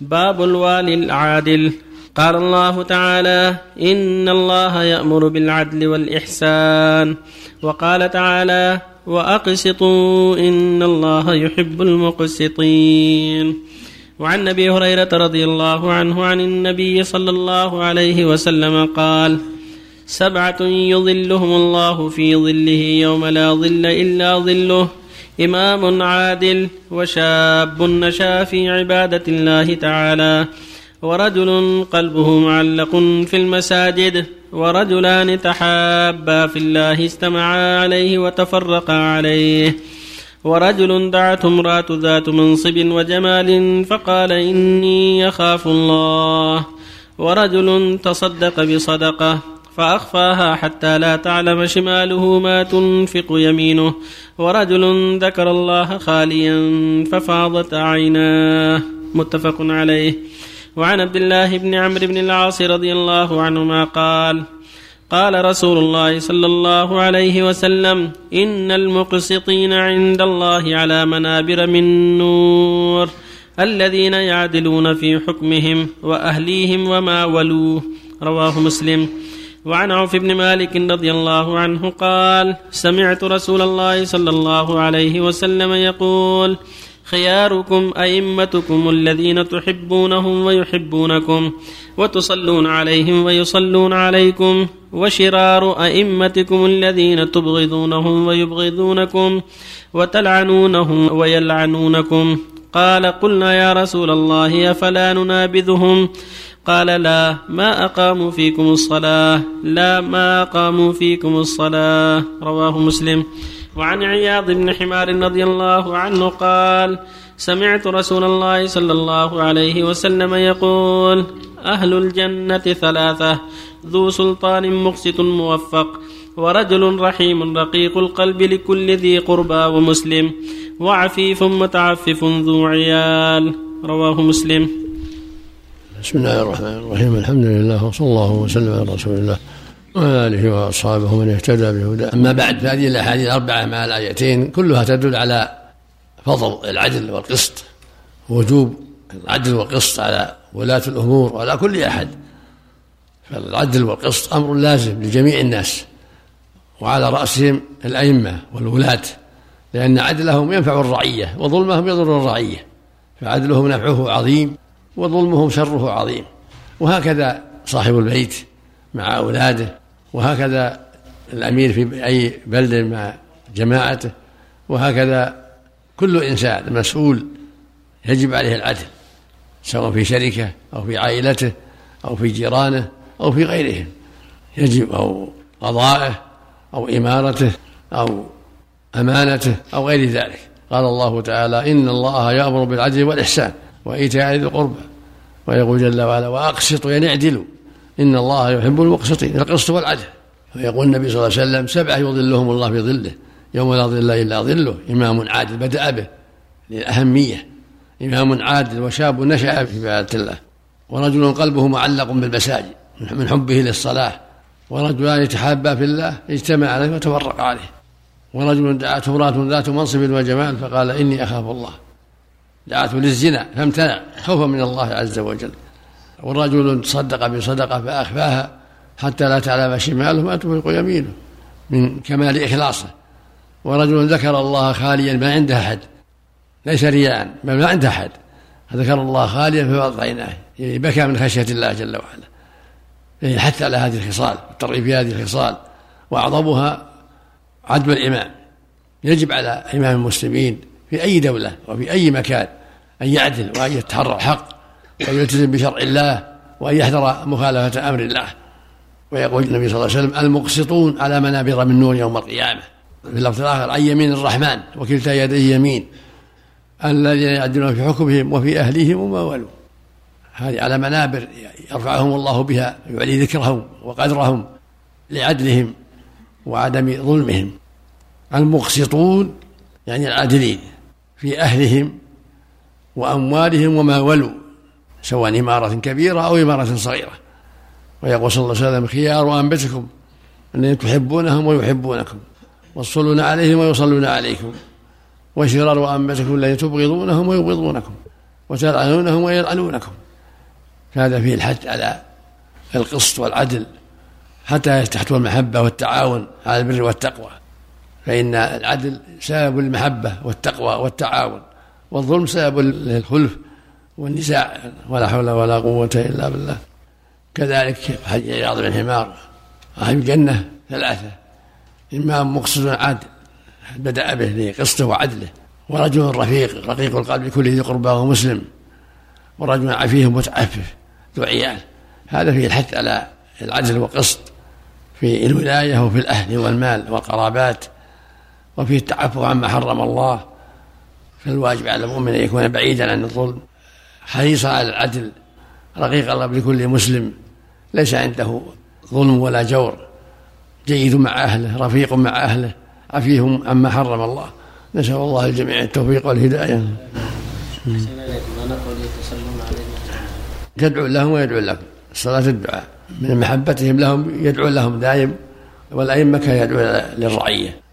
باب الوالي العادل. قال الله تعالى إن الله يأمر بالعدل والإحسان. وقال تعالى وأقسطوا إن الله يحب المقسطين. وعن أبي هريرة رضي الله عنه عن النبي صلى الله عليه وسلم قال سبعة يظلهم الله في ظله يوم لا ظل إلا ظله. إمام عادل وشاب نشا في عبادة الله تعالى ورجل قلبه معلق في المساجد ورجلان تحابا في الله استمعا عليه وتفرقا عليه. ورجل دعته امرأة ذات منصب وجمال فقال إني أخاف الله. ورجل تصدق بصدقة فأخفاها حتى لا تعلم شماله ما تنفق يمينه. ورجل ذكر الله خاليا ففاضت عيناه. متفق عليه. وعن عبد الله بن عمرو بن العاص رضي الله عنهما قال قال رسول الله صلى الله عليه وسلم إن المقسطين عند الله على منابر من نور الذين يعدلون في حكمهم وأهليهم وما ولوه رواه مسلم. وعن عوف بن مالك رضي الله عنه قال سمعت رسول الله صلى الله عليه وسلم يقول خياركم أئمتكم الذين تحبونهم ويحبونكم وتصلون عليهم ويصلون عليكم وشرار أئمتكم الذين تبغضونهم ويبغضونكم وتلعنونهم ويلعنونكم. قال قلنا يا رسول الله أفلا ننابذهم؟ قال لا ما أقاموا فيكم الصلاة. لا ما أقاموا فيكم الصلاة. رواه مسلم. وعن عياض بن حمار رضي الله عنه قال سمعت رسول الله صلى الله عليه وسلم يقول أهل الجنة ثلاثة ذو سلطان مقسط موفق ورجل رحيم رقيق القلب لكل ذي قربى ومسلم وعفيف متعفف ذو عيال. رواه مسلم. بسم الله الرحمن الرحيم. الحمد لله وصلى الله وسلم على رسول الله وعلى آله وأصحابه من اهتدى بهدى أما بعد فهذه الأحاديث الأربعة مع الآيتين كلها تدل على فضل العدل والقسط وجوب العدل والقسط على ولاة الأمور وعلى كل أحد. فالعدل والقسط أمر لازم لجميع الناس وعلى رأسهم الأئمة والولاة لأن عدلهم ينفع الرعية وظلمهم يضر الرعية فعدلهم نفعه عظيم. وظلمهم شره عظيم. وهكذا صاحب البيت مع أولاده وهكذا الأمير في أي بلد مع جماعته وهكذا كل إنسان مسؤول يجب عليه العدل سواء في شركة أو في عائلته أو في جيرانه أو في غيرهم. يجب أو قضائه أو إمارته أو أمانته أو غير ذلك. قال الله تعالى إن الله يأمر بالعدل والإحسان. وإيتاء ذي القربى. ويقول جل وعلا وأقسطوا يعني اعدلوا إن الله يحب المقسطين. القسط والعدل. ويقول النبي صلى الله عليه وسلم سبعة يظلهم الله في ظله. يوم لا ظل إلا ظله. إمام عادل بدأ به. للأهمية. إمام عادل وشاب نشأ في عبادة الله. ورجل قلبه معلق بالمساجد. من حبه للصلاة. ورجلان يتحابا في الله. اجتمع عليه وتفرق عليه. ورجل دعته امرأة ذات منصب وجمال. فقال إني أخاف الله. دعته للزنا فامتنع خوفا من الله عز وجل. ورجل تصدق بصدقة فأخفاها حتى لا تعلم شماله ما تنفق يمينه من كمال إخلاصه. ورجل ذكر الله خاليا ما عنده أحد. ليس رياء بل ما عنده أحد. ذكر الله خاليا ففاضت عيناه يعني بكى من خشية الله جل وعلا. يعني حتى على هذه الخصال الترغيب في هذه الخصال. وأعظمها عدل الامام يجب على إمام المسلمين في أي دولة وفي أي مكان أن يعدل وأن يتحرى الحق وأن يلتزم بشرع الله وأن يحذر مخالفة أمر الله. ويقول النبي صلى الله عليه وسلم المقسطون على منابر من نور يوم القيامة. في اللفظ الآخر عن يمين الرحمن وكلتا يديه يمين الذين يعدلون في حكمهم وفي أهليهم وما ولوا هذه على منابر يرفعهم الله بها ويعلي ذكرهم وقدرهم لعدلهم وعدم ظلمهم. المقسطون يعني العادلين. في أهلهم وأموالهم وما ولوا سواء إمارة كبيرة أو إمارة صغيرة. ويقول صلى الله عليه وسلم خيار أنبتكم الذين تحبونهم ويحبونكم وتصلون عليهم ويصلون عليكم وشرار أنبتكم الذين تبغضونهم ويبغضونكم وتلعنونهم ويلعنونكم. هذا فيه الحث على القسط والعدل حتى تحت المحبة والتعاون على البر والتقوى. فإن العدل سبب المحبة والتقوى والتعاون والظلم سبب للخلف والنزاع ولا حول ولا قوة إلا بالله. كذلك حج عياض بن حمار أهل الجنة ثلاثة إما مقصد عادل بدأ به لقسطه وعدله ورجل رفيق رقيق القلب لكل ذي قربى ومسلم ورجل عفيه متعفف ذو عيال. هذا فيه الحث على العدل والقسط في الولاية وفي الأهل والمال والقرابات. وفيه التعفف عما حرم الله فالواجب على المؤمن أن يكون بعيدا عن الظلم. حريصا على العدل رقيق القلب لكل مسلم ليس عنده ظلم ولا جور. جيد مع أهله رفيق مع أهله عفيهم عما حرم الله. نسأل الله الجميع التوفيق والهداية. تدعو لهم ويدعو لكم. الصلاة الدعاء. من محبتهم لهم يدعو لهم دائم والأئمة كان يدعو للرعية.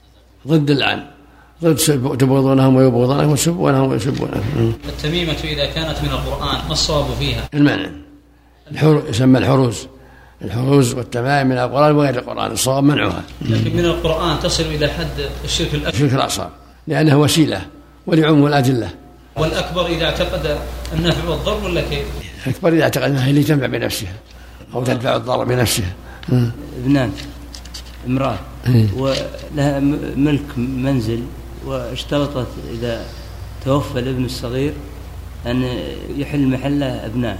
ضد اللعن ضد تبغضونهم ويبغضونهم وتسبونهم ويسبونهم. التميمة إذا كانت من القرآن ما الصواب فيها؟ المعنى. يسمى الحروز. الحروز والتمائم من القرآن وغير القرآن الصواب منعها. لكن من القرآن تصل إلى حد الشرك الأكبر. الشرك الأصغر. لأنها وسيلة ولعموم الأدلة. والأكبر إذا اعتقد النفع والضر ولا كيف؟ الأكبر إذا اعتقد أنها اللي تنفع بنفسها أو تدفع الضر بنفسها. ابنان امرأة. ولها ملك منزل واشترطت إذا توفى الابن الصغير أن يحل محله أبناء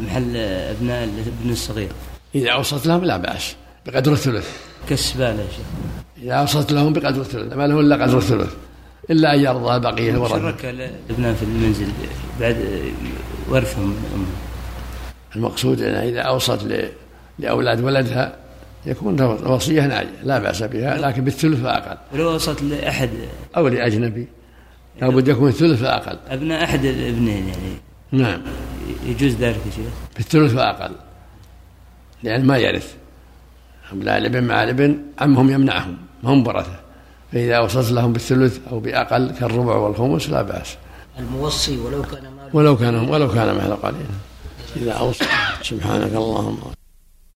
محل أبناء الابن الصغير. إذا أوصت لهم لا بأس بقدر الثلث. كالسبالة يا شيخ إذا أوصت لهم بقدر الثلث ما له إلا قدر الثلث إلا أن يرضى البقية الورثة شرك الابناء في المنزل بعد ورثهم. من أمه المقصود أنها إذا أوصت لأولاد ولدها يكون وصية ناجية لا بأس بها لكن بالثلث فأقل ولو وصلت لأحد أو لأجنبي لابد يكون الثلث فأقل أبناء أحد الابنين يعني. نعم. يجوز ذلك يا شيخ؟ بالثلث فأقل لأن ما يرث. أبناء الابن مع الابن عمهم يمنعهم؟ ما هم ورثة فإذا وصلت لهم بالثلث أو بأقل كالربع والخمس لا بأس. الموصي ولو كان ماله ولو كان ولو كان ماله قليلا. إذا أوصى سبحانك اللهم.